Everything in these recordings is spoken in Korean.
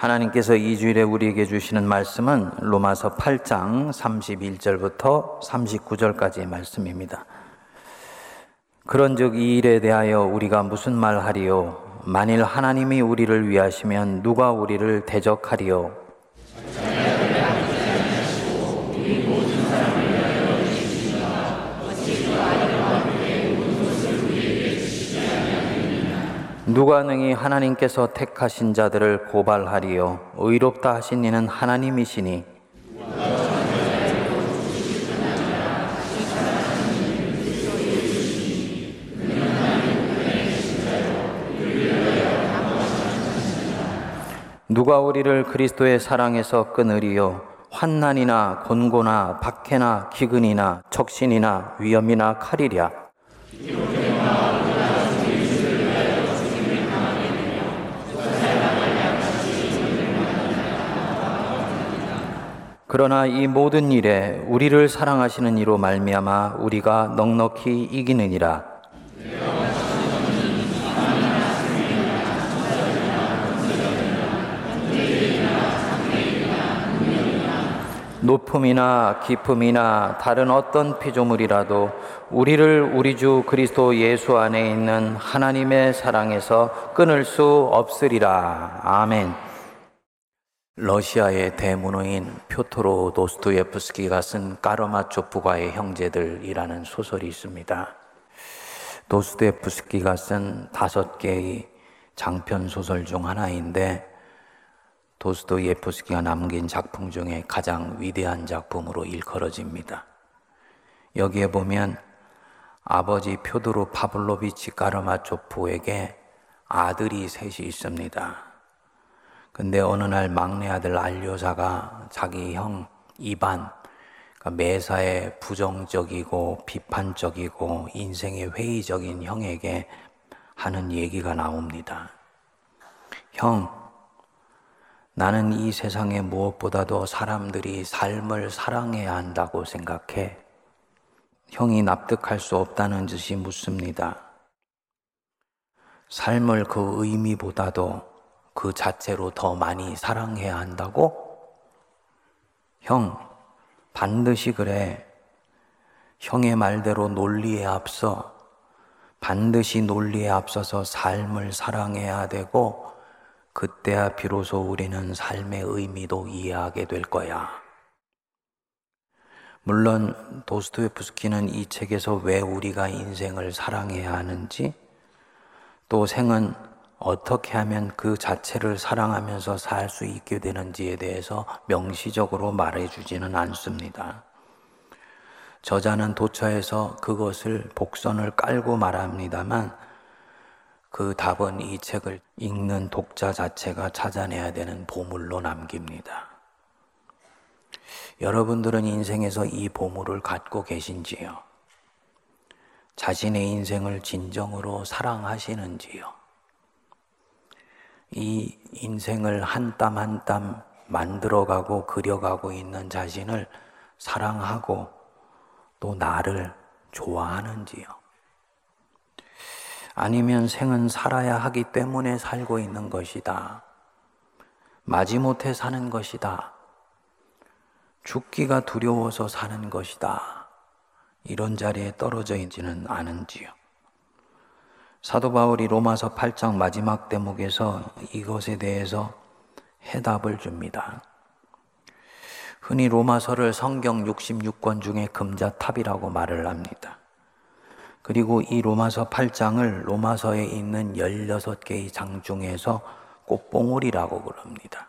하나님께서 이 주일에 우리에게 주시는 말씀은 로마서 8장 31절부터 39절까지의 말씀입니다. 그런즉 이 일에 대하여 우리가 무슨 말하리요 만일 하나님이 우리를 위하시면 누가 우리를 대적하리요 누가 능히 하나님께서 택하신 자들을 고발하리요? 의롭다 하신 이는 하나님이시니. 누가 우리를 그리스도의 사랑에서 끊으리요? 환난이나 곤고나 박해나 기근이나 적신이나 위험이나 칼이랴 그러나 이 모든 일에 우리를 사랑하시는 이로 말미암아 우리가 넉넉히 이기느니라. 높음이나 깊음이나 다른 어떤 피조물이라도 우리를 우리 주 그리스도 예수 안에 있는 하나님의 사랑에서 끊을 수 없으리라. 아멘. 러시아의 대문호인 표토로 도스토예프스키가 쓴 까르마초프가의 형제들이라는 소설이 있습니다. 도스토예프스키가 쓴 다섯 개의 장편 소설 중 하나인데 도스토예프스키가 남긴 작품 중에 가장 위대한 작품으로 일컬어집니다. 여기에 보면 아버지 표드로 파블로비치 까르마초프에게 아들이 셋이 있습니다. 근데 어느 날 막내 아들 알료사가 자기 형 이반, 그러니까 매사에 부정적이고 비판적이고 인생에 회의적인 형에게 하는 얘기가 나옵니다. 형, 나는 이 세상에 무엇보다도 사람들이 삶을 사랑해야 한다고 생각해. 형이 납득할 수 없다는 듯이 묻습니다. 삶을 그 의미보다도 그 자체로 더 많이 사랑해야 한다고? 형, 반드시 그래. 형의 말대로 논리에 앞서 반드시 논리에 앞서서 삶을 사랑해야 되고 그때야 비로소 우리는 삶의 의미도 이해하게 될 거야. 물론 도스토예프스키는 이 책에서 왜 우리가 인생을 사랑해야 하는지 또 생은 어떻게 하면 그 자체를 사랑하면서 살 수 있게 되는지에 대해서 명시적으로 말해주지는 않습니다. 저자는 도처에서 그것을 복선을 깔고 말합니다만 그 답은 이 책을 읽는 독자 자체가 찾아내야 되는 보물로 남깁니다. 여러분들은 인생에서 이 보물을 갖고 계신지요? 자신의 인생을 진정으로 사랑하시는지요? 이 인생을 한 땀 한 땀 만들어가고 그려가고 있는 자신을 사랑하고 또 나를 좋아하는지요? 아니면 생은 살아야 하기 때문에 살고 있는 것이다. 마지못해 사는 것이다. 죽기가 두려워서 사는 것이다. 이런 자리에 떨어져 있지는 않은지요. 사도 바울이 로마서 8장 마지막 대목에서 이것에 대해서 해답을 줍니다. 흔히 로마서를 성경 66권 중에 금자탑이라고 말을 합니다. 그리고 이 로마서 8장을 로마서에 있는 16개의 장 중에서 꽃봉오리라고 그럽니다.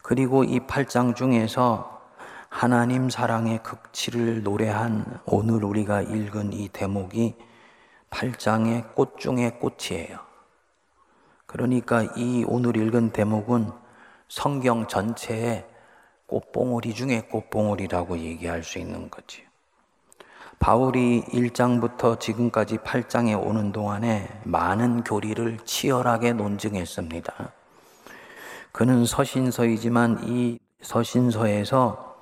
그리고 이 8장 중에서 하나님 사랑의 극치를 노래한 오늘 우리가 읽은 이 대목이 8장의 꽃 중의 꽃이에요. 그러니까 이 오늘 읽은 대목은 성경 전체의 꽃봉오리 중에 꽃봉오리라고 얘기할 수 있는 거지. 바울이 1장부터 지금까지 8장에 오는 동안에 많은 교리를 치열하게 논증했습니다. 그는 서신서이지만 이 서신서에서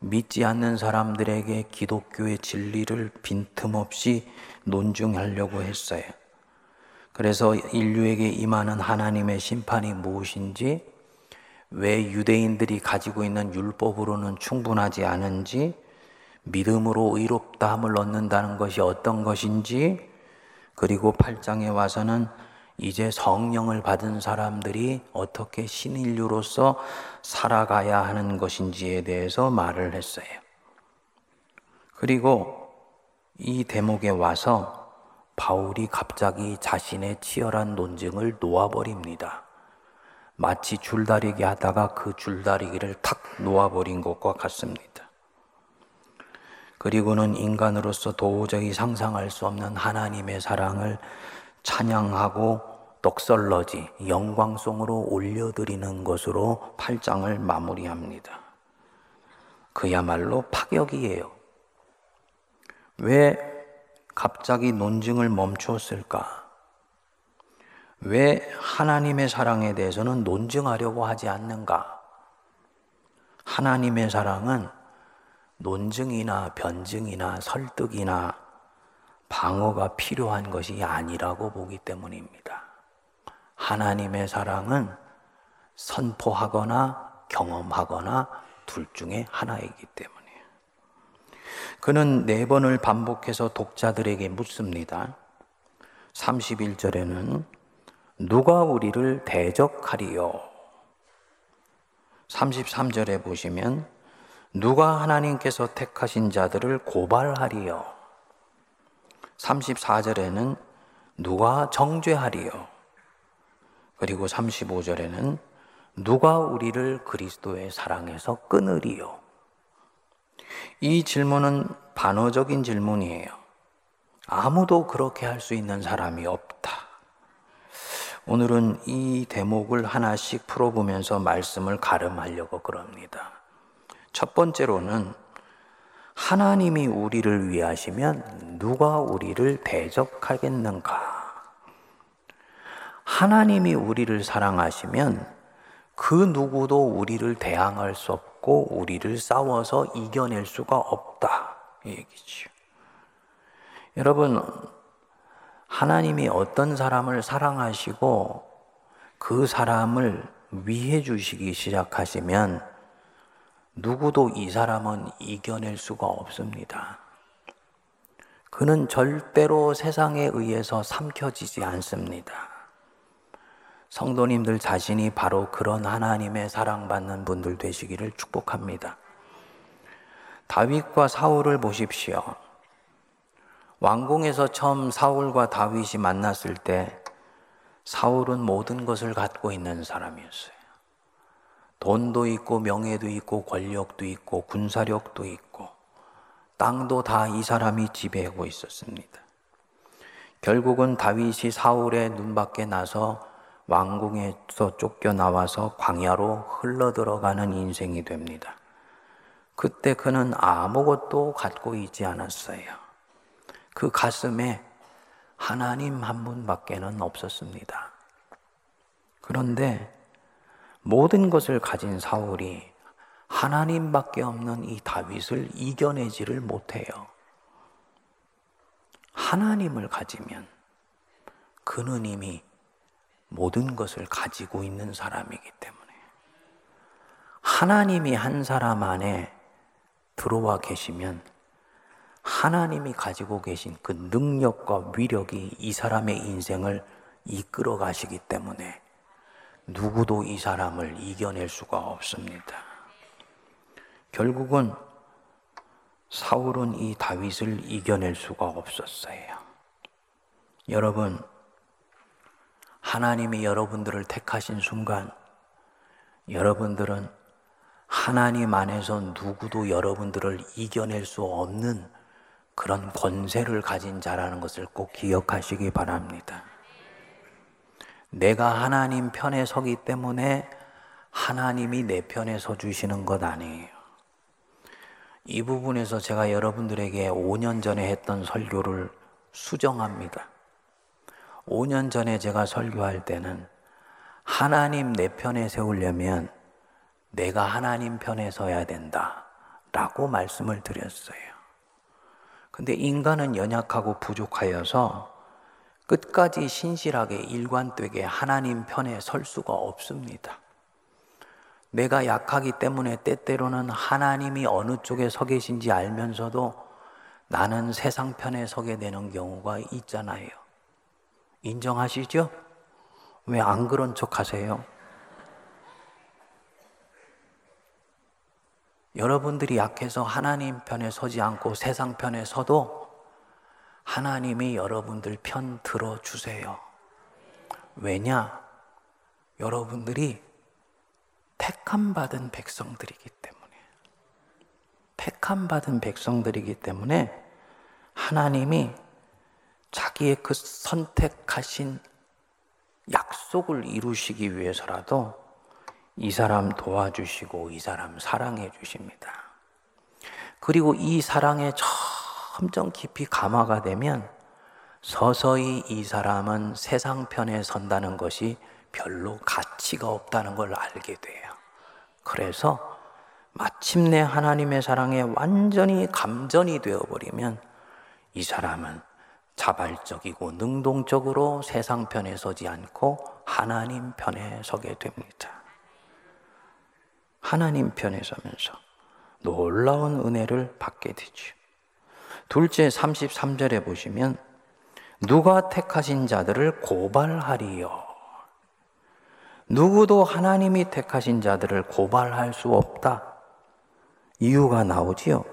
믿지 않는 사람들에게 기독교의 진리를 빈틈없이 논증하려고 했어요. 그래서 인류에게 임하는 하나님의 심판이 무엇인지, 왜 유대인들이 가지고 있는 율법으로는 충분하지 않은지, 믿음으로 의롭다함을 얻는다는 것이 어떤 것인지, 그리고 8장에 와서는 이제 성령을 받은 사람들이 어떻게 신인류로서 살아가야 하는 것인지에 대해서 말을 했어요. 그리고 이 대목에 와서 바울이 갑자기 자신의 치열한 논증을 놓아버립니다. 마치 줄다리기 하다가 그 줄다리기를 탁 놓아버린 것과 같습니다. 그리고는 인간으로서 도저히 상상할 수 없는 하나님의 사랑을 찬양하고 떡설러지 영광송으로 올려드리는 것으로 8장을 마무리합니다. 그야말로 파격이에요. 왜 갑자기 논증을 멈추었을까? 왜 하나님의 사랑에 대해서는 논증하려고 하지 않는가? 하나님의 사랑은 논증이나 변증이나 설득이나 방어가 필요한 것이 아니라고 보기 때문입니다. 하나님의 사랑은 선포하거나 경험하거나 둘 중에 하나이기 때문이에요. 그는 네 번을 반복해서 독자들에게 묻습니다. 31절에는 누가 우리를 대적하리요? 33절에 보시면 누가 하나님께서 택하신 자들을 고발하리요? 34절에는 누가 정죄하리요? 그리고 35절에는 누가 우리를 그리스도의 사랑에서 끊으리요? 이 질문은 반어적인 질문이에요. 아무도 그렇게 할 수 있는 사람이 없다. 오늘은 이 대목을 하나씩 풀어보면서 말씀을 가름하려고 그럽니다. 첫 번째로는 하나님이 우리를 위하시면 누가 우리를 대적하겠는가? 하나님이 우리를 사랑하시면 그 누구도 우리를 대항할 수 없고 우리를 싸워서 이겨낼 수가 없다. 이 얘기죠. 여러분, 하나님이 어떤 사람을 사랑하시고 그 사람을 위해 주시기 시작하시면 누구도 이 사람은 이겨낼 수가 없습니다. 그는 절대로 세상에 의해서 삼켜지지 않습니다. 성도님들 자신이 바로 그런 하나님의 사랑받는 분들 되시기를 축복합니다. 다윗과 사울을 보십시오. 왕궁에서 처음 사울과 다윗이 만났을 때 사울은 모든 것을 갖고 있는 사람이었어요. 돈도 있고 명예도 있고 권력도 있고 군사력도 있고 땅도 다 이 사람이 지배하고 있었습니다. 결국은 다윗이 사울의 눈밖에 나서 왕궁에서 쫓겨나와서 광야로 흘러들어가는 인생이 됩니다. 그때 그는 아무것도 갖고 있지 않았어요. 그 가슴에 하나님 한 분밖에는 없었습니다. 그런데 모든 것을 가진 사울이 하나님밖에 없는 이 다윗을 이겨내지를 못해요. 하나님을 가지면 그는 이미 모든 것을 가지고 있는 사람이기 때문에 하나님이 한 사람 안에 들어와 계시면 하나님이 가지고 계신 그 능력과 위력이 이 사람의 인생을 이끌어 가시기 때문에 누구도 이 사람을 이겨낼 수가 없습니다. 결국은 사울은 이 다윗을 이겨낼 수가 없었어요. 여러분, 하나님이 여러분들을 택하신 순간, 여러분들은 하나님 안에서 누구도 여러분들을 이겨낼 수 없는 그런 권세를 가진 자라는 것을 꼭 기억하시기 바랍니다. 내가 하나님 편에 서기 때문에 하나님이 내 편에 서 주시는 것 아니에요. 이 부분에서 제가 여러분들에게 5년 전에 했던 설교를 수정합니다. 5년 전에 제가 설교할 때는 하나님 내 편에 세우려면 내가 하나님 편에 서야 된다. 라고 말씀을 드렸어요. 근데 인간은 연약하고 부족하여서 끝까지 신실하게 일관되게 하나님 편에 설 수가 없습니다. 내가 약하기 때문에 때때로는 하나님이 어느 쪽에 서 계신지 알면서도 나는 세상 편에 서게 되는 경우가 있잖아요. 인정하시죠? 왜 안 그런 척 하세요? 여러분들이 약해서 하나님 편에 서지 않고 세상 편에 서도 하나님이 여러분들 편 들어주세요. 왜냐? 여러분들이 택함 받은 백성들이기 때문에. 택함 받은 백성들이기 때문에 하나님이 자기의 그 선택하신 약속을 이루시기 위해서라도 이 사람 도와주시고 이 사람 사랑해 주십니다. 그리고 이 사랑에 점점 깊이 감화가 되면 서서히 이 사람은 세상 편에 선다는 것이 별로 가치가 없다는 걸 알게 돼요. 그래서 마침내 하나님의 사랑에 완전히 감전이 되어버리면 이 사람은 자발적이고 능동적으로 세상 편에 서지 않고 하나님 편에 서게 됩니다. 하나님 편에 서면서 놀라운 은혜를 받게 되죠. 둘째 33절에 보시면 누가 택하신 자들을 고발하리요. 누구도 하나님이 택하신 자들을 고발할 수 없다. 이유가 나오지요.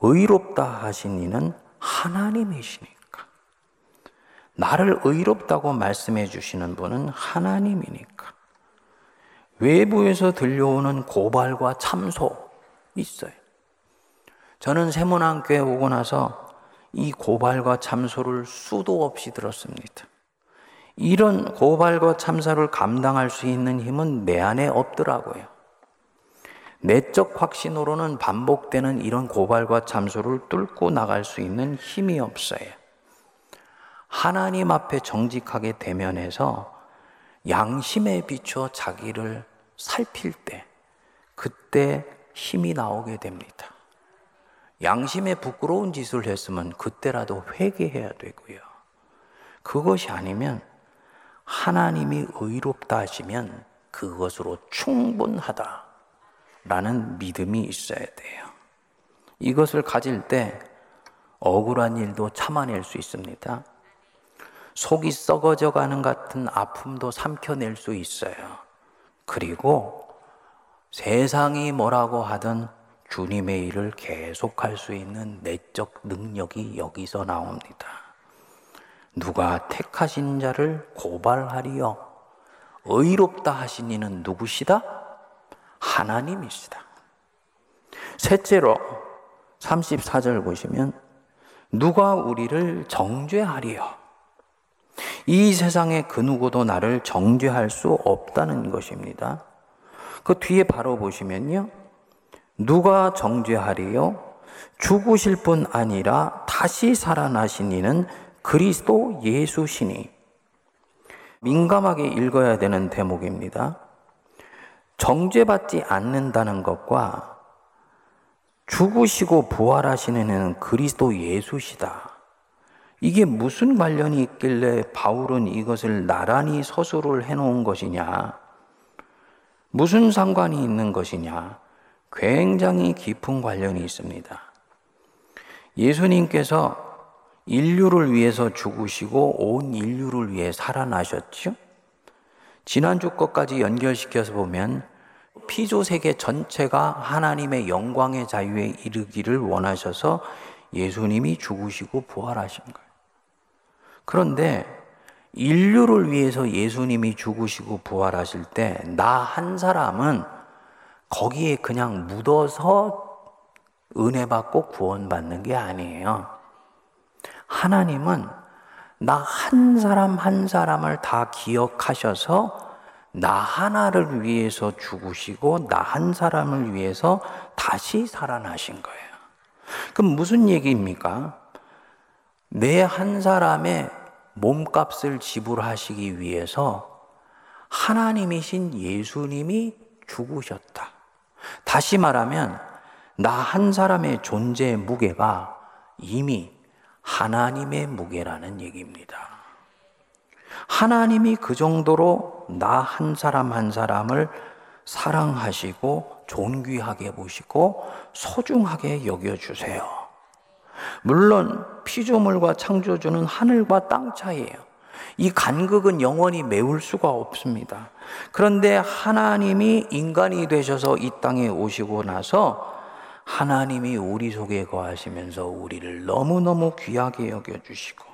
의롭다 하신 이는 하나님이시니까. 나를 의롭다고 말씀해 주시는 분은 하나님이니까. 외부에서 들려오는 고발과 참소 있어요. 저는 세문안교에 오고 나서 이 고발과 참소를 수도 없이 들었습니다. 이런 고발과 참사를 감당할 수 있는 힘은 내 안에 없더라고요. 내적 확신으로는 반복되는 이런 고발과 참소를 뚫고 나갈 수 있는 힘이 없어요. 하나님 앞에 정직하게 대면해서 양심에 비추어 자기를 살필 때, 그때 힘이 나오게 됩니다. 양심에 부끄러운 짓을 했으면 그때라도 회개해야 되고요. 그것이 아니면 하나님이 의롭다 하시면 그것으로 충분하다. 라는 믿음이 있어야 돼요. 이것을 가질 때 억울한 일도 참아낼 수 있습니다. 속이 썩어져 가는 같은 아픔도 삼켜낼 수 있어요. 그리고 세상이 뭐라고 하든 주님의 일을 계속할 수 있는 내적 능력이 여기서 나옵니다. 누가 택하신 자를 고발하리요? 의롭다 하신 이는 누구시다? 하나님이시다. 셋째로 34절 보시면 누가 우리를 정죄하리요? 이 세상에 그 누구도 나를 정죄할 수 없다는 것입니다. 그 뒤에 바로 보시면요. 누가 정죄하리요? 죽으실 뿐 아니라 다시 살아나신 이는 그리스도 예수시니. 민감하게 읽어야 되는 대목입니다. 정죄받지 않는다는 것과 죽으시고 부활하시는 그리스도 예수시다. 이게 무슨 관련이 있길래 바울은 이것을 나란히 서술을 해놓은 것이냐? 무슨 상관이 있는 것이냐? 굉장히 깊은 관련이 있습니다. 예수님께서 인류를 위해서 죽으시고 온 인류를 위해 살아나셨죠? 지난주 것까지 연결시켜서 보면 피조 세계 전체가 하나님의 영광의 자유에 이르기를 원하셔서 예수님이 죽으시고 부활하신 거예요. 그런데 인류를 위해서 예수님이 죽으시고 부활하실 때 나 한 사람은 거기에 그냥 묻어서 은혜 받고 구원받는 게 아니에요. 하나님은 나 한 사람 한 사람을 다 기억하셔서 나 하나를 위해서 죽으시고 나 한 사람을 위해서 다시 살아나신 거예요. 그럼 무슨 얘기입니까? 내한 사람의 몸값을 지불하시기 위해서 하나님이신 예수님이 죽으셨다. 다시 말하면 나 한 사람의 존재의 무게가 이미 하나님의 무게라는 얘기입니다. 하나님이 그 정도로 나 한 사람 한 사람을 사랑하시고 존귀하게 보시고 소중하게 여겨주세요. 물론 피조물과 창조주는 하늘과 땅 차이에요. 이 간극은 영원히 메울 수가 없습니다. 그런데 하나님이 인간이 되셔서 이 땅에 오시고 나서 하나님이 우리 속에 거하시면서 우리를 너무너무 귀하게 여겨주시고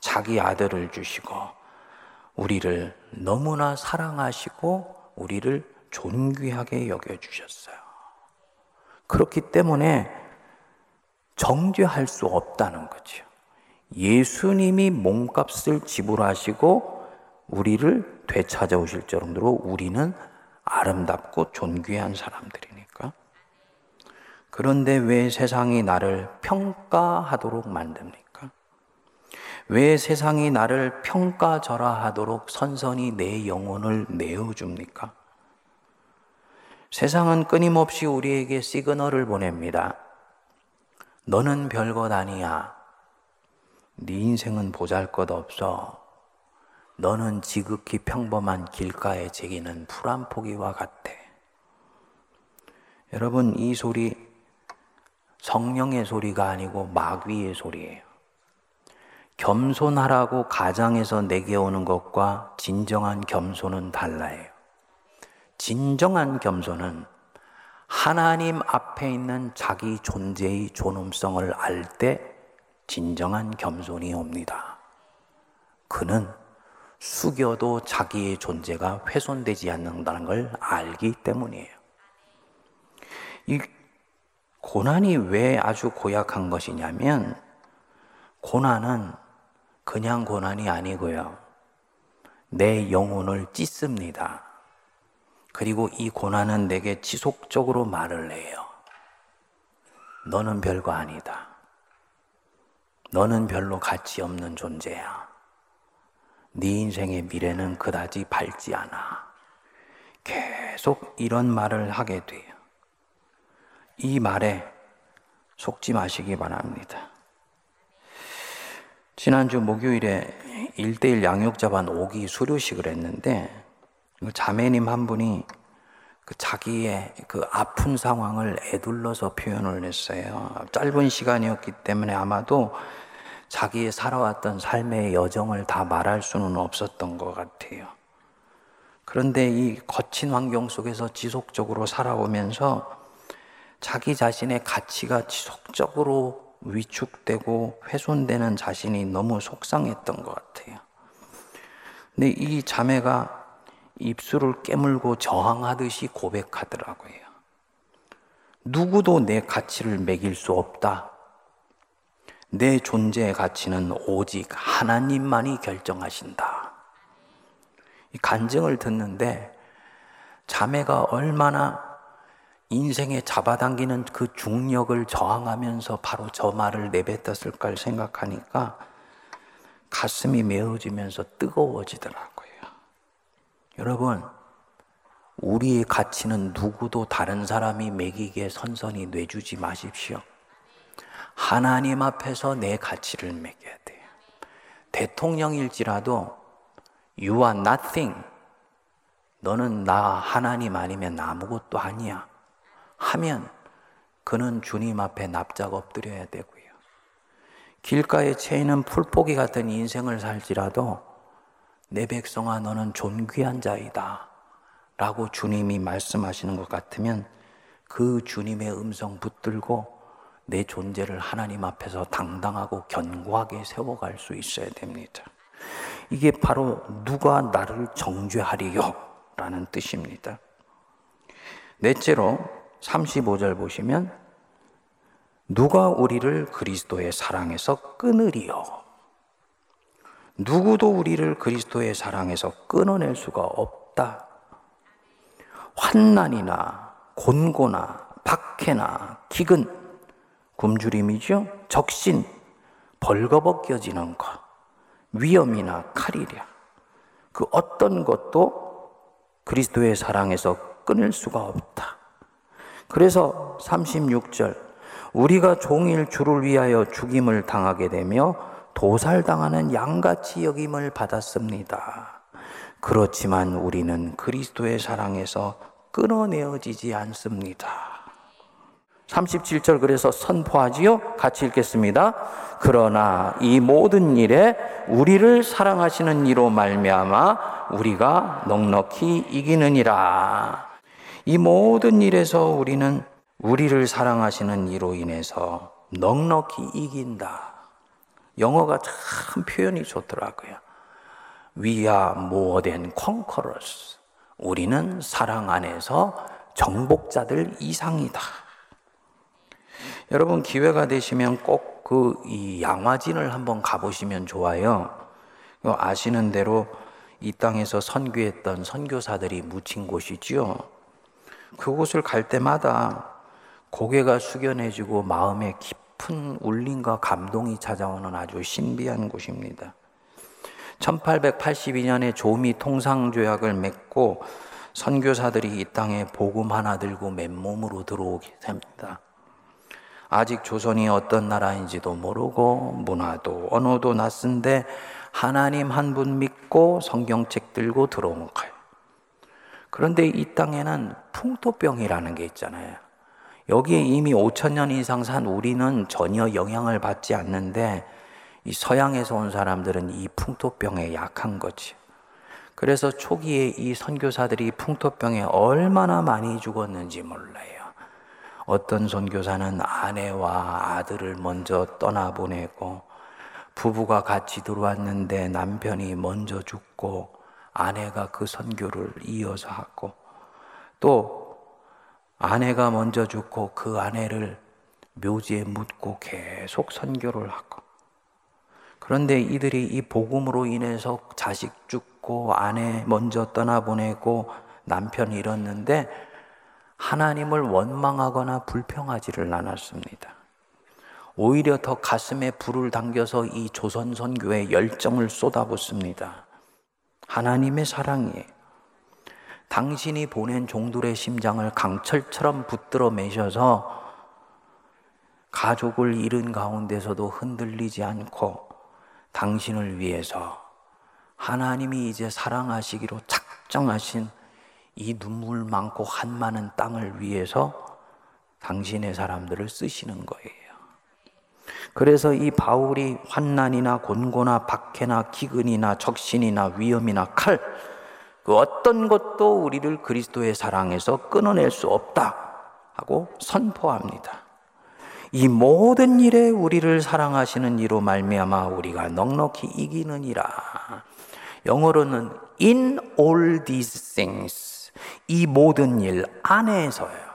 자기 아들을 주시고 우리를 너무나 사랑하시고 우리를 존귀하게 여겨주셨어요. 그렇기 때문에 정죄할 수 없다는 거죠. 예수님이 몸값을 지불하시고 우리를 되찾아오실 정도로 우리는 아름답고 존귀한 사람들이니까. 그런데 왜 세상이 나를 평가하도록 만듭니까? 왜 세상이 나를 평가절하하도록 선선히 내 영혼을 내어줍니까? 세상은 끊임없이 우리에게 시그널을 보냅니다. 너는 별것 아니야. 네 인생은 보잘 것 없어. 너는 지극히 평범한 길가에 제기는 풀 한 포기와 같아. 여러분, 이 소리 성령의 소리가 아니고 마귀의 소리예요. 겸손하라고 가장에서 내게 오는 것과 진정한 겸손은 달라요. 진정한 겸손은 하나님 앞에 있는 자기 존재의 존엄성을 알 때 진정한 겸손이 옵니다. 그는 숙여도 자기의 존재가 훼손되지 않는다는 걸 알기 때문이에요. 이 고난이 왜 아주 고약한 것이냐면, 고난은 그냥 고난이 아니고요. 내 영혼을 찢습니다. 그리고 이 고난은 내게 지속적으로 말을 해요. 너는 별거 아니다. 너는 별로 가치 없는 존재야. 네 인생의 미래는 그다지 밝지 않아. 계속 이런 말을 하게 돼요. 이 말에 속지 마시기 바랍니다. 지난주 목요일에 일대일 양육자반 오기 수료식을 했는데 자매님 한 분이 그 자기의 그 아픈 상황을 애둘러서 표현을 했어요. 짧은 시간이었기 때문에 아마도 자기의 살아왔던 삶의 여정을 다 말할 수는 없었던 것 같아요. 그런데 이 거친 환경 속에서 지속적으로 살아오면서 자기 자신의 가치가 지속적으로 위축되고 훼손되는 자신이 너무 속상했던 것 같아요. 근데 이 자매가 입술을 깨물고 저항하듯이 고백하더라고요. 누구도 내 가치를 매길 수 없다. 내 존재의 가치는 오직 하나님만이 결정하신다. 이 간증을 듣는데 자매가 얼마나 인생에 잡아당기는 그 중력을 저항하면서 바로 저 말을 내뱉었을까를 생각하니까 가슴이 메어지면서 뜨거워지더라고요. 여러분, 우리의 가치는 누구도 다른 사람이 매기기에 선선히 내주지 마십시오. 하나님 앞에서 내 가치를 매겨야 돼요. 대통령일지라도 You are nothing. 너는 나 하나님 아니면 아무것도 아니야. 하면 그는 주님 앞에 납작 엎드려야 되고요. 길가에 채이는 풀포기 같은 인생을 살지라도 내 백성아 너는 존귀한 자이다. 라고 주님이 말씀하시는 것 같으면 그 주님의 음성 붙들고 내 존재를 하나님 앞에서 당당하고 견고하게 세워갈 수 있어야 됩니다. 이게 바로 누가 나를 정죄하리요? 라는 뜻입니다. 넷째로 35절 보시면 누가 우리를 그리스도의 사랑에서 끊으리요? 누구도 우리를 그리스도의 사랑에서 끊어낼 수가 없다. 환난이나 곤고나 박해나 기근 굶주림이죠. 적신, 벌거벗겨지는 것, 위험이나 칼이랴. 그 어떤 것도 그리스도의 사랑에서 끊을 수가 없다. 그래서 36절, 우리가 종일 주를 위하여 죽임을 당하게 되며 도살당하는 양같이 여김을 받았습니다. 그렇지만 우리는 그리스도의 사랑에서 끊어내어지지 않습니다. 37절 그래서 선포하지요? 같이 읽겠습니다. 그러나 이 모든 일에 우리를 사랑하시는 이로 말미암아 우리가 넉넉히 이기느니라. 이 모든 일에서 우리는 우리를 사랑하시는 이로 인해서 넉넉히 이긴다. 영어가 참 표현이 좋더라고요. We are more than conquerors. 우리는 사랑 안에서 정복자들 이상이다. 여러분 기회가 되시면 꼭 그 이 양화진을 한번 가보시면 좋아요. 아시는 대로 이 땅에서 선교했던 선교사들이 묻힌 곳이지요. 그곳을 갈 때마다 고개가 숙연해지고 마음에 깊 은 울림과 감동이 찾아오는 아주 신비한 곳입니다. 1882년에 조미 통상조약을 맺고 선교사들이 이 땅에 복음 하나 들고 맨몸으로 들어오게 됩니다. 아직 조선이 어떤 나라인지도 모르고 문화도 언어도 낯선데 하나님 한 분 믿고 성경책 들고 들어온 거예요. 그런데 이 땅에는 풍토병이라는 게 있잖아요. 여기에 이미 5천 년 이상 산 우리는 전혀 영향을 받지 않는데 이 서양에서 온 사람들은 이 풍토병에 약한 거지. 그래서 초기에 이 선교사들이 풍토병에 얼마나 많이 죽었는지 몰라요. 어떤 선교사는 아내와 아들을 먼저 떠나보내고 부부가 같이 들어왔는데 남편이 먼저 죽고 아내가 그 선교를 이어서 하고 또 아내가 먼저 죽고 그 아내를 묘지에 묻고 계속 선교를 하고 그런데 이들이 이 복음으로 인해서 자식 죽고 아내 먼저 떠나보내고 남편 잃었는데 하나님을 원망하거나 불평하지를 않았습니다. 오히려 더 가슴에 불을 당겨서 이 조선 선교에 열정을 쏟아붓습니다. 하나님의 사랑이에요. 당신이 보낸 종들의 심장을 강철처럼 붙들어 매셔서 가족을 잃은 가운데서도 흔들리지 않고 당신을 위해서 하나님이 이제 사랑하시기로 작정하신 이 눈물 많고 한 많은 땅을 위해서 당신의 사람들을 쓰시는 거예요. 그래서 이 바울이 환난이나 곤고나 박해나 기근이나 적신이나 위험이나 칼, 그 어떤 것도 우리를 그리스도의 사랑에서 끊어낼 수 없다 하고 선포합니다. 이 모든 일에 우리를 사랑하시는 이로 말미암아 우리가 넉넉히 이기느니라. 영어로는 in all these things 이 모든 일 안에서요.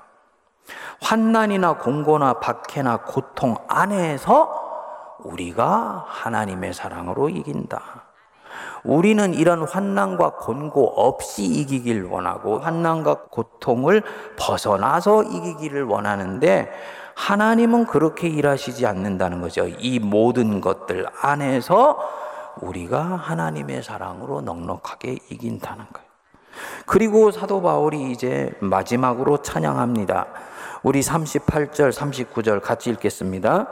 환난이나 공고나 박해나 고통 안에서 우리가 하나님의 사랑으로 이긴다. 우리는 이런 환난과 곤고 없이 이기길 원하고 환난과 고통을 벗어나서 이기기를 원하는데 하나님은 그렇게 일하시지 않는다는 거죠. 이 모든 것들 안에서 우리가 하나님의 사랑으로 넉넉하게 이긴다는 거예요. 그리고 사도 바울이 이제 마지막으로 찬양합니다. 우리 38절, 39절 같이 읽겠습니다.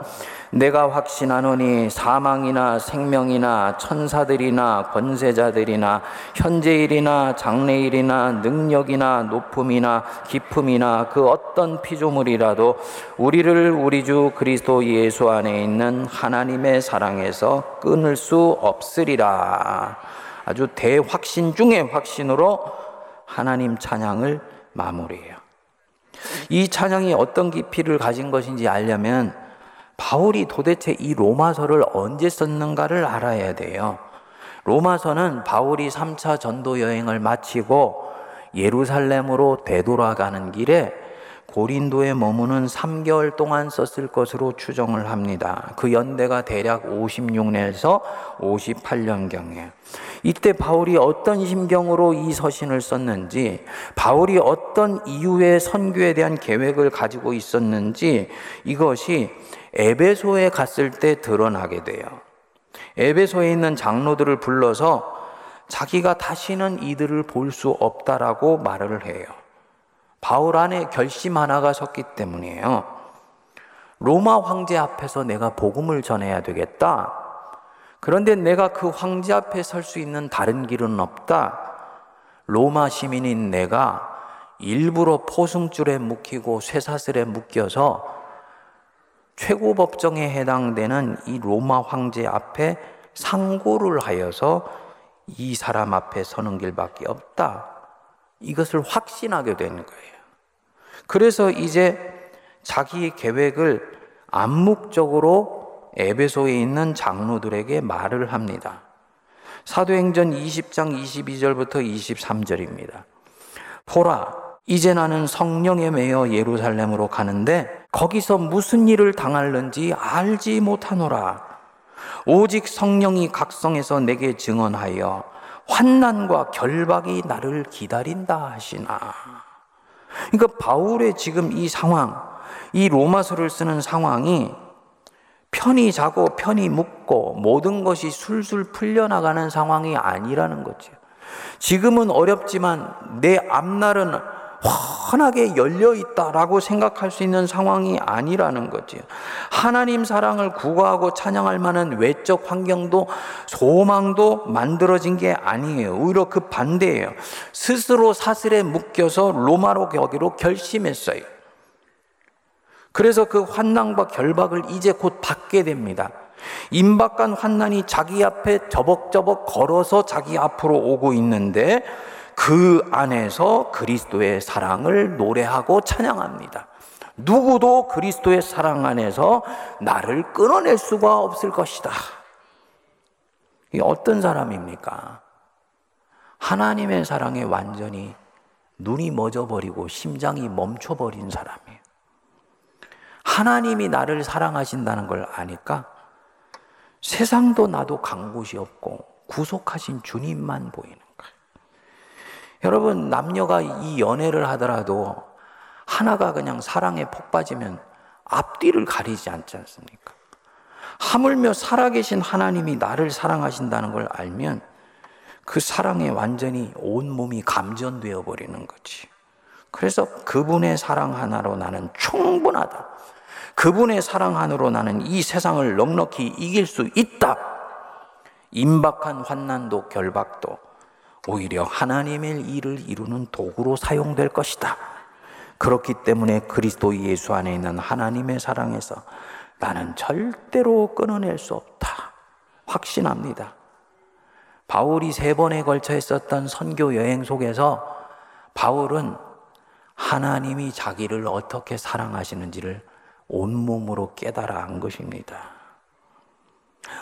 내가 확신하노니 사망이나 생명이나 천사들이나 권세자들이나 현재일이나 장래일이나 능력이나 높음이나 기품이나 그 어떤 피조물이라도 우리를 우리 주 그리스도 예수 안에 있는 하나님의 사랑에서 끊을 수 없으리라. 아주 대확신 중의 확신으로 하나님 찬양을 마무리해요. 이 찬양이 어떤 깊이를 가진 것인지 알려면 바울이 도대체 이 로마서를 언제 썼는가를 알아야 돼요. 로마서는 바울이 3차 전도 여행을 마치고 예루살렘으로 되돌아가는 길에 고린도에 머무는 3개월 동안 썼을 것으로 추정을 합니다. 그 연대가 대략 56년에서 58년경에 이때 바울이 어떤 심경으로 이 서신을 썼는지, 바울이 어떤 이유의 선교에 대한 계획을 가지고 있었는지 이것이 에베소에 갔을 때 드러나게 돼요. 에베소에 있는 장로들을 불러서 자기가 다시는 이들을 볼 수 없다라고 말을 해요. 바울 안에 결심 하나가 섰기 때문이에요. 로마 황제 앞에서 내가 복음을 전해야 되겠다. 그런데 내가 그 황제 앞에 설 수 있는 다른 길은 없다. 로마 시민인 내가 일부러 포승줄에 묶이고 쇠사슬에 묶여서 최고 법정에 해당되는 이 로마 황제 앞에 상고를 하여서 이 사람 앞에 서는 길밖에 없다. 이것을 확신하게 된 거예요. 그래서 이제 자기 계획을 암묵적으로 에베소에 있는 장로들에게 말을 합니다. 사도행전 20장 22절부터 23절입니다. 보라, 이제 나는 성령에 매여 예루살렘으로 가는데 거기서 무슨 일을 당할는지 알지 못하노라. 오직 성령이 각성해서 내게 증언하여 환난과 결박이 나를 기다린다 하시나. 그러니까 바울의 지금 이 상황, 이 로마서를 쓰는 상황이 편히 자고 편히 묵고 모든 것이 술술 풀려나가는 상황이 아니라는 거죠. 지금은 어렵지만 내 앞날은 환하게 열려 있다라고 생각할 수 있는 상황이 아니라는 거지. 하나님 사랑을 구가하고 찬양할 만한 외적 환경도 소망도 만들어진 게 아니에요. 오히려 그 반대예요. 스스로 사슬에 묶여서 로마로 격기로 결심했어요. 그래서 그 환난과 결박을 이제 곧 받게 됩니다. 임박한 환난이 자기 앞에 저벅저벅 걸어서 자기 앞으로 오고 있는데 그 안에서 그리스도의 사랑을 노래하고 찬양합니다. 누구도 그리스도의 사랑 안에서 나를 끊어낼 수가 없을 것이다. 이 어떤 사람입니까? 하나님의 사랑에 완전히 눈이 멎어버리고 심장이 멈춰버린 사람이에요. 하나님이 나를 사랑하신다는 걸 아니까 세상도 나도 간 곳이 없고 구속하신 주님만 보이는 여러분, 남녀가 이 연애를 하더라도 하나가 그냥 사랑에 폭 빠지면 앞뒤를 가리지 않지 않습니까? 하물며 살아계신 하나님이 나를 사랑하신다는 걸 알면 그 사랑에 완전히 온 몸이 감전되어 버리는 거지. 그래서 그분의 사랑 하나로 나는 충분하다. 그분의 사랑 하나로 나는 이 세상을 넉넉히 이길 수 있다. 임박한 환난도 결박도 오히려 하나님의 일을 이루는 도구로 사용될 것이다. 그렇기 때문에 그리스도 예수 안에 있는 하나님의 사랑에서 나는 절대로 끊어낼 수 없다. 확신합니다. 바울이 세 번에 걸쳐 했었던 선교 여행 속에서 바울은 하나님이 자기를 어떻게 사랑하시는지를 온몸으로 깨달아 한 것입니다.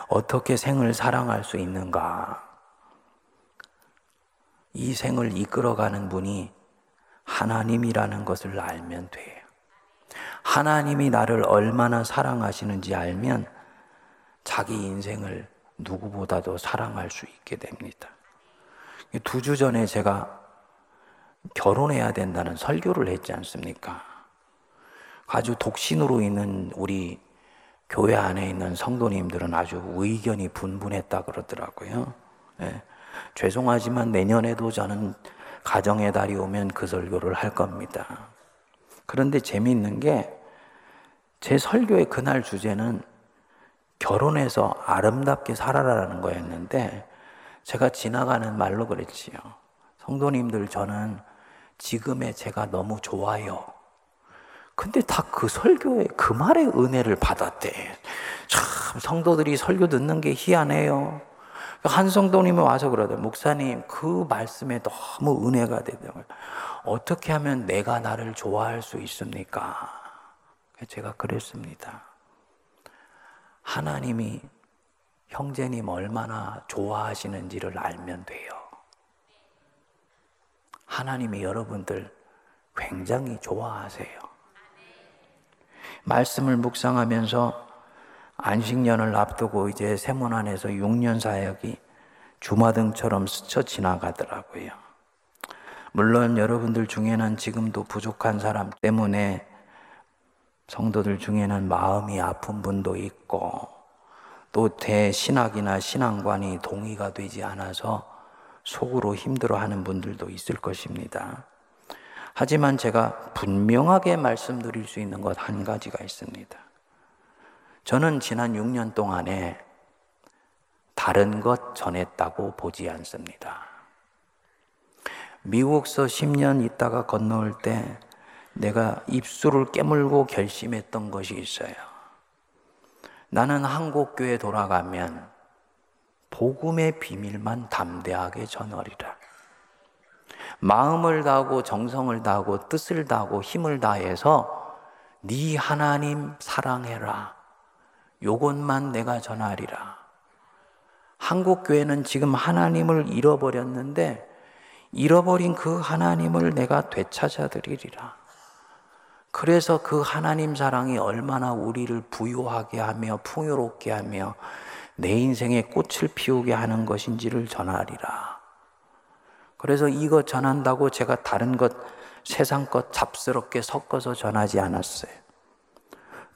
어떻게 생을 사랑할 수 있는가? 이 생을 이끌어가는 분이 하나님이라는 것을 알면 돼요. 하나님이 나를 얼마나 사랑하시는지 알면 자기 인생을 누구보다도 사랑할 수 있게 됩니다. 두 주 전에 제가 결혼해야 된다는 설교를 했지 않습니까? 아주 독신으로 있는 우리 교회 안에 있는 성도님들은 아주 의견이 분분했다 그러더라고요. 네. 죄송하지만 내년에도 저는 가정의 달이 오면 그 설교를 할 겁니다. 그런데 재미있는 게 제 설교의 그날 주제는 결혼해서 아름답게 살아라라는 거였는데 제가 지나가는 말로 그랬지요. 성도님들 저는 지금의 제가 너무 좋아요. 근데 다 그 설교에 그 말의 은혜를 받았대. 참 성도들이 설교 듣는 게 희한해요. 한 성도님이 와서 그러더라고요. 목사님, 그 말씀에 너무 은혜가 되더라고요. 어떻게 하면 내가 나를 좋아할 수 있습니까? 제가 그랬습니다. 하나님이 형제님 얼마나 좋아하시는지를 알면 돼요. 하나님이 여러분들 굉장히 좋아하세요. 말씀을 묵상하면서 안식년을 앞두고 이제 세문 안에서 6년 사역이 주마등처럼 스쳐 지나가더라고요. 물론 여러분들 중에는 지금도 부족한 사람 때문에 성도들 중에는 마음이 아픈 분도 있고 또 대신학이나 신앙관이 동의가 되지 않아서 속으로 힘들어하는 분들도 있을 것입니다. 하지만 제가 분명하게 말씀드릴 수 있는 것 한 가지가 있습니다. 저는 지난 6년 동안에 다른 것 전했다고 보지 않습니다. 미국서 10년 있다가 건너올 때 내가 입술을 깨물고 결심했던 것이 있어요. 나는 한국교회 돌아가면 복음의 비밀만 담대하게 전하리라. 마음을 다하고 정성을 다하고 뜻을 다하고 힘을 다해서 네 하나님 사랑해라. 요것만 내가 전하리라. 한국 교회는 지금 하나님을 잃어버렸는데 잃어버린 그 하나님을 내가 되찾아드리리라. 그래서 그 하나님 사랑이 얼마나 우리를 부유하게 하며 풍요롭게 하며 내 인생에 꽃을 피우게 하는 것인지를 전하리라. 그래서 이것 전한다고 제가 다른 것, 세상 것 잡스럽게 섞어서 전하지 않았어요.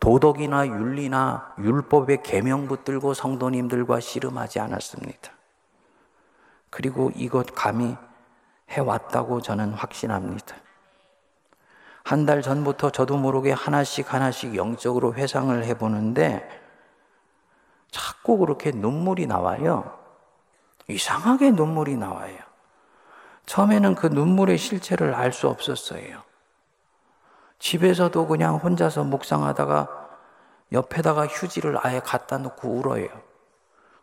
도덕이나 윤리나 율법의 계명 붙들고 성도님들과 씨름하지 않았습니다. 그리고 이것 감히 해왔다고 저는 확신합니다. 한 달 전부터 저도 모르게 하나씩 하나씩 영적으로 회상을 해보는데 자꾸 그렇게 눈물이 나와요. 이상하게 눈물이 나와요. 처음에는 그 눈물의 실체를 알 수 없었어요. 집에서도 그냥 혼자서 묵상하다가 옆에다가 휴지를 아예 갖다 놓고 울어요.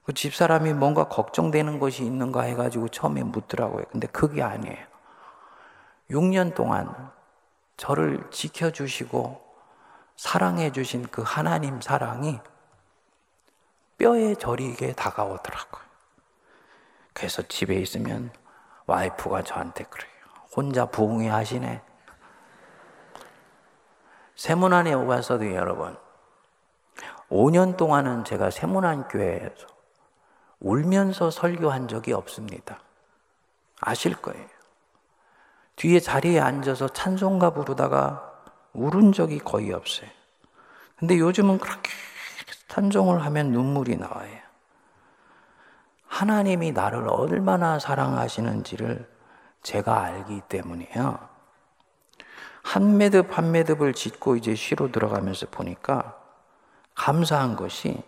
그 집사람이 뭔가 걱정되는 것이 있는가 해가지고 처음에 묻더라고요. 근데 그게 아니에요. 6년 동안 저를 지켜주시고 사랑해주신 그 하나님 사랑이 뼈에 저리게 다가오더라고요. 그래서 집에 있으면 와이프가 저한테 그래요. 혼자 부흥회 하시네. 세문안에 오가서도 여러분, 5년 동안은 제가 세문안 교회에서 울면서 설교한 적이 없습니다. 아실 거예요. 뒤에 자리에 앉아서 찬송가 부르다가 울은 적이 거의 없어요. 근데 요즘은 그렇게 찬송을 하면 눈물이 나와요. 하나님이 나를 얼마나 사랑하시는지를 제가 알기 때문이에요. 한 매듭 한 매듭을 짓고 이제 쉬로 들어가면서 보니까 감사한 것이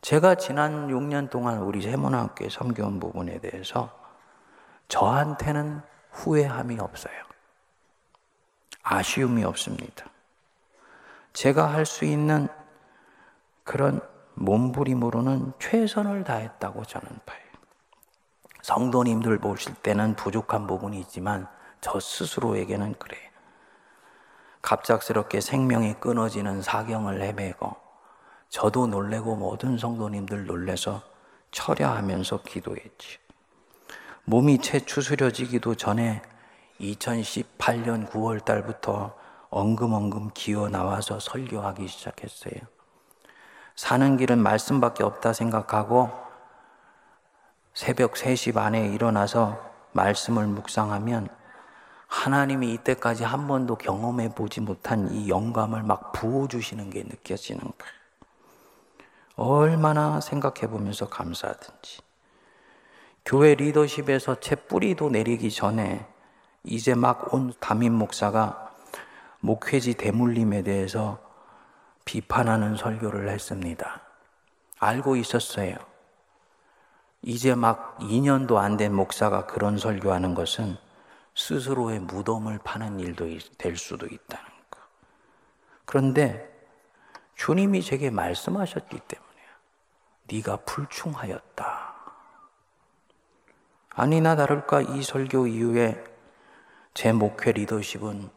제가 지난 6년 동안 우리 세문학교에 섬겨온 부분에 대해서 저한테는 후회함이 없어요. 아쉬움이 없습니다. 제가 할 수 있는 그런 몸부림으로는 최선을 다했다고 저는 봐요. 성도님들 보실 때는 부족한 부분이 있지만 저 스스로에게는 그래요. 갑작스럽게 생명이 끊어지는 사경을 헤매고 저도 놀래고 모든 성도님들 놀래서 철야하면서 기도했지. 몸이 채 추스려지기도 전에 2018년 9월 달부터 엉금엉금 기어 나와서 설교하기 시작했어요. 사는 길은 말씀밖에 없다 생각하고 새벽 3시 반에 일어나서 말씀을 묵상하면 하나님이 이때까지 한 번도 경험해 보지 못한 이 영감을 막 부어주시는 게 느껴지는 거예요. 얼마나 생각해 보면서 감사하든지. 교회 리더십에서 채 뿌리도 내리기 전에 이제 막 온 담임 목사가 목회지 대물림에 대해서 비판하는 설교를 했습니다. 알고 있었어요. 이제 막 2년도 안 된 목사가 그런 설교하는 것은 스스로의 무덤을 파는 일도 될 수도 있다는 거. 그런데 주님이 제게 말씀하셨기 때문에 네가 불충하였다. 아니나 다를까 이 설교 이후에 제 목회 리더십은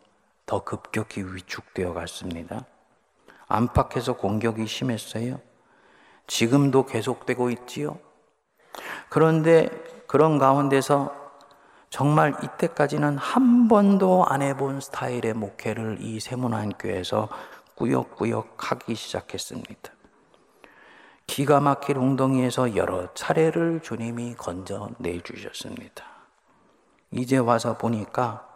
더 급격히 위축되어 갔습니다. 안팎에서 공격이 심했어요. 지금도 계속되고 있지요. 그런데 그런 가운데서 정말 이때까지는 한 번도 안 해본 스타일의 목회를 이 세문안교에서 꾸역꾸역 하기 시작했습니다. 기가 막힐 웅덩이에서 여러 차례를 주님이 건져내 주셨습니다. 이제 와서 보니까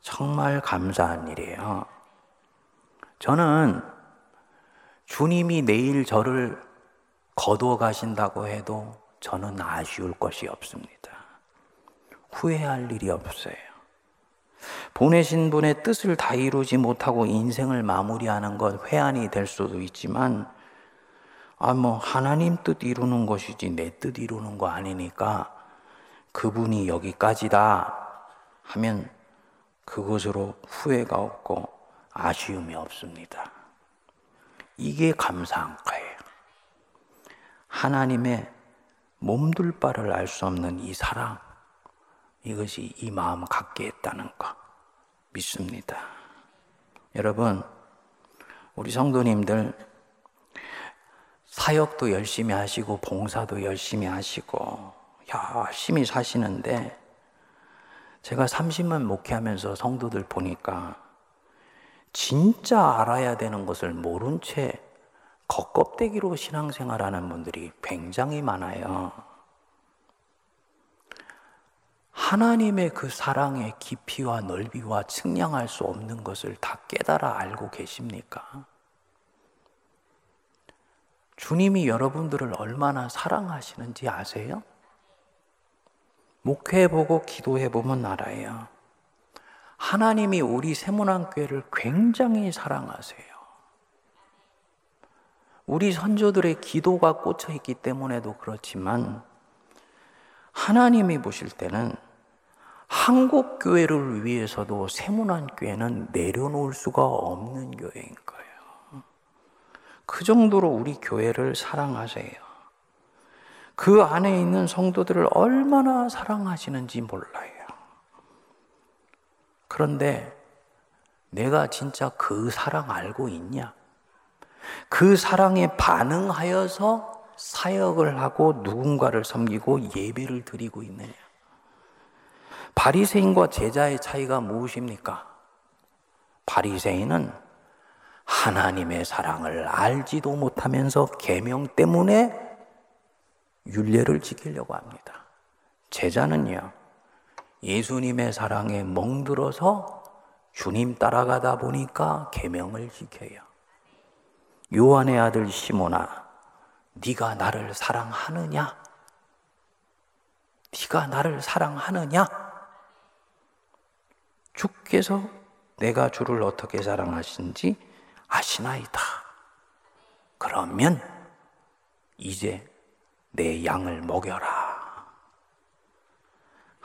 정말 감사한 일이에요. 저는 주님이 내일 저를 거두어 가신다고 해도 저는 아쉬울 것이 없습니다. 후회할 일이 없어요. 보내신 분의 뜻을 다 이루지 못하고 인생을 마무리하는 것 회한이 될 수도 있지만 아, 뭐, 하나님 뜻 이루는 것이지 내 뜻 이루는 거 아니니까 그분이 여기까지다 하면 그것으로 후회가 없고 아쉬움이 없습니다. 이게 감사한 거예요. 하나님의 몸둘 바를 알 수 없는 이 사랑, 이것이 이 마음 갖게 했다는 것 믿습니다. 여러분, 우리 성도님들 사역도 열심히 하시고 봉사도 열심히 하시고 열심히 사시는데 제가 30년 목회하면서 성도들 보니까 진짜 알아야 되는 것을 모른 채 겉껍데기로 신앙생활하는 분들이 굉장히 많아요. 하나님의 그 사랑의 깊이와 넓이와 측량할 수 없는 것을 다 깨달아 알고 계십니까? 주님이 여러분들을 얼마나 사랑하시는지 아세요? 목회해보고 기도해보면 알아요. 하나님이 우리 세문안교회를 굉장히 사랑하세요. 우리 선조들의 기도가 꽂혀 있기 때문에도 그렇지만 하나님이 보실 때는 한국 교회를 위해서도 세문안 교회는 내려놓을 수가 없는 교회인 거예요. 그 정도로 우리 교회를 사랑하세요. 그 안에 있는 성도들을 얼마나 사랑하시는지 몰라요. 그런데 내가 진짜 그 사랑 알고 있냐? 그 사랑에 반응하여서 사역을 하고 누군가를 섬기고 예배를 드리고 있느냐? 바리새인과 제자의 차이가 무엇입니까? 바리새인은 하나님의 사랑을 알지도 못하면서 계명 때문에 윤례를 지키려고 합니다. 제자는요. 예수님의 사랑에 멍들어서 주님 따라가다 보니까 계명을 지켜요. 요한의 아들 시모나, 네가 나를 사랑하느냐? 네가 나를 사랑하느냐? 주께서 내가 주를 어떻게 사랑하신지 아시나이다. 그러면 이제 내 양을 먹여라.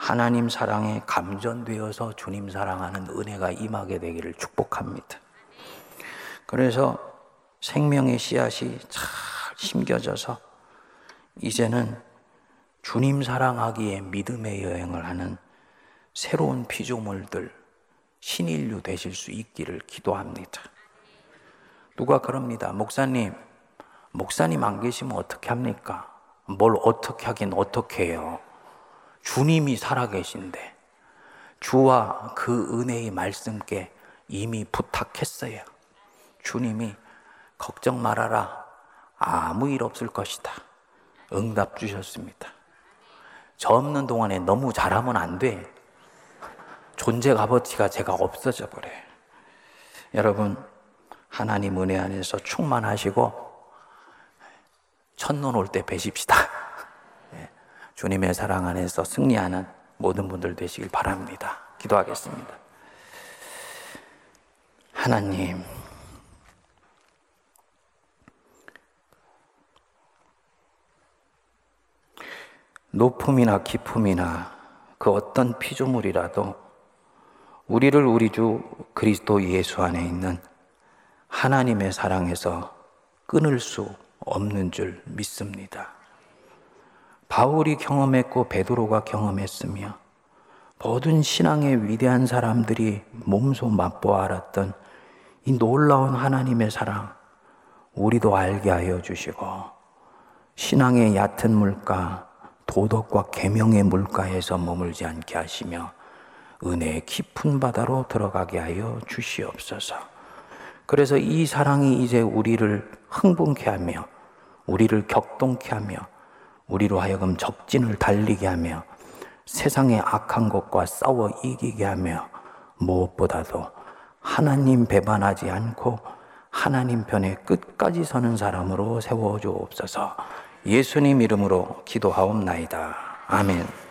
하나님 사랑에 감전되어서 주님 사랑하는 은혜가 임하게 되기를 축복합니다. 그래서 생명의 씨앗이 잘 심겨져서 이제는 주님 사랑하기에 믿음의 여행을 하는 새로운 피조물들, 신인류 되실 수 있기를 기도합니다. 누가 그럽니다. 목사님, 목사님 안 계시면 어떻게 합니까? 뭘 어떻게 하긴 어떻게 해요. 주님이 살아계신데 주와 그 은혜의 말씀께 이미 부탁했어요. 주님이 걱정 말아라. 아무 일 없을 것이다. 응답 주셨습니다. 저 없는 동안에 너무 잘하면 안 돼. 존재 값어치가 제가 없어져 버려요. 여러분, 하나님 은혜 안에서 충만하시고, 첫눈 올 때 뵈십시다. 예, 주님의 사랑 안에서 승리하는 모든 분들 되시길 바랍니다. 기도하겠습니다. 하나님, 높음이나 깊음이나 그 어떤 피조물이라도 우리를 우리 주 그리스도 예수 안에 있는 하나님의 사랑에서 끊을 수 없는 줄 믿습니다. 바울이 경험했고 베드로가 경험했으며 모든 신앙의 위대한 사람들이 몸소 맛보아 알았던 이 놀라운 하나님의 사랑 우리도 알게 하여 주시고 신앙의 얕은 물가 도덕과 계명의 물가에서 머물지 않게 하시며 은혜의 깊은 바다로 들어가게 하여 주시옵소서. 그래서 이 사랑이 이제 우리를 흥분케 하며 우리를 격동케 하며 우리로 하여금 적진을 달리게 하며 세상의 악한 것과 싸워 이기게 하며 무엇보다도 하나님 배반하지 않고 하나님 편에 끝까지 서는 사람으로 세워 주옵소서. 예수님 이름으로 기도하옵나이다. 아멘.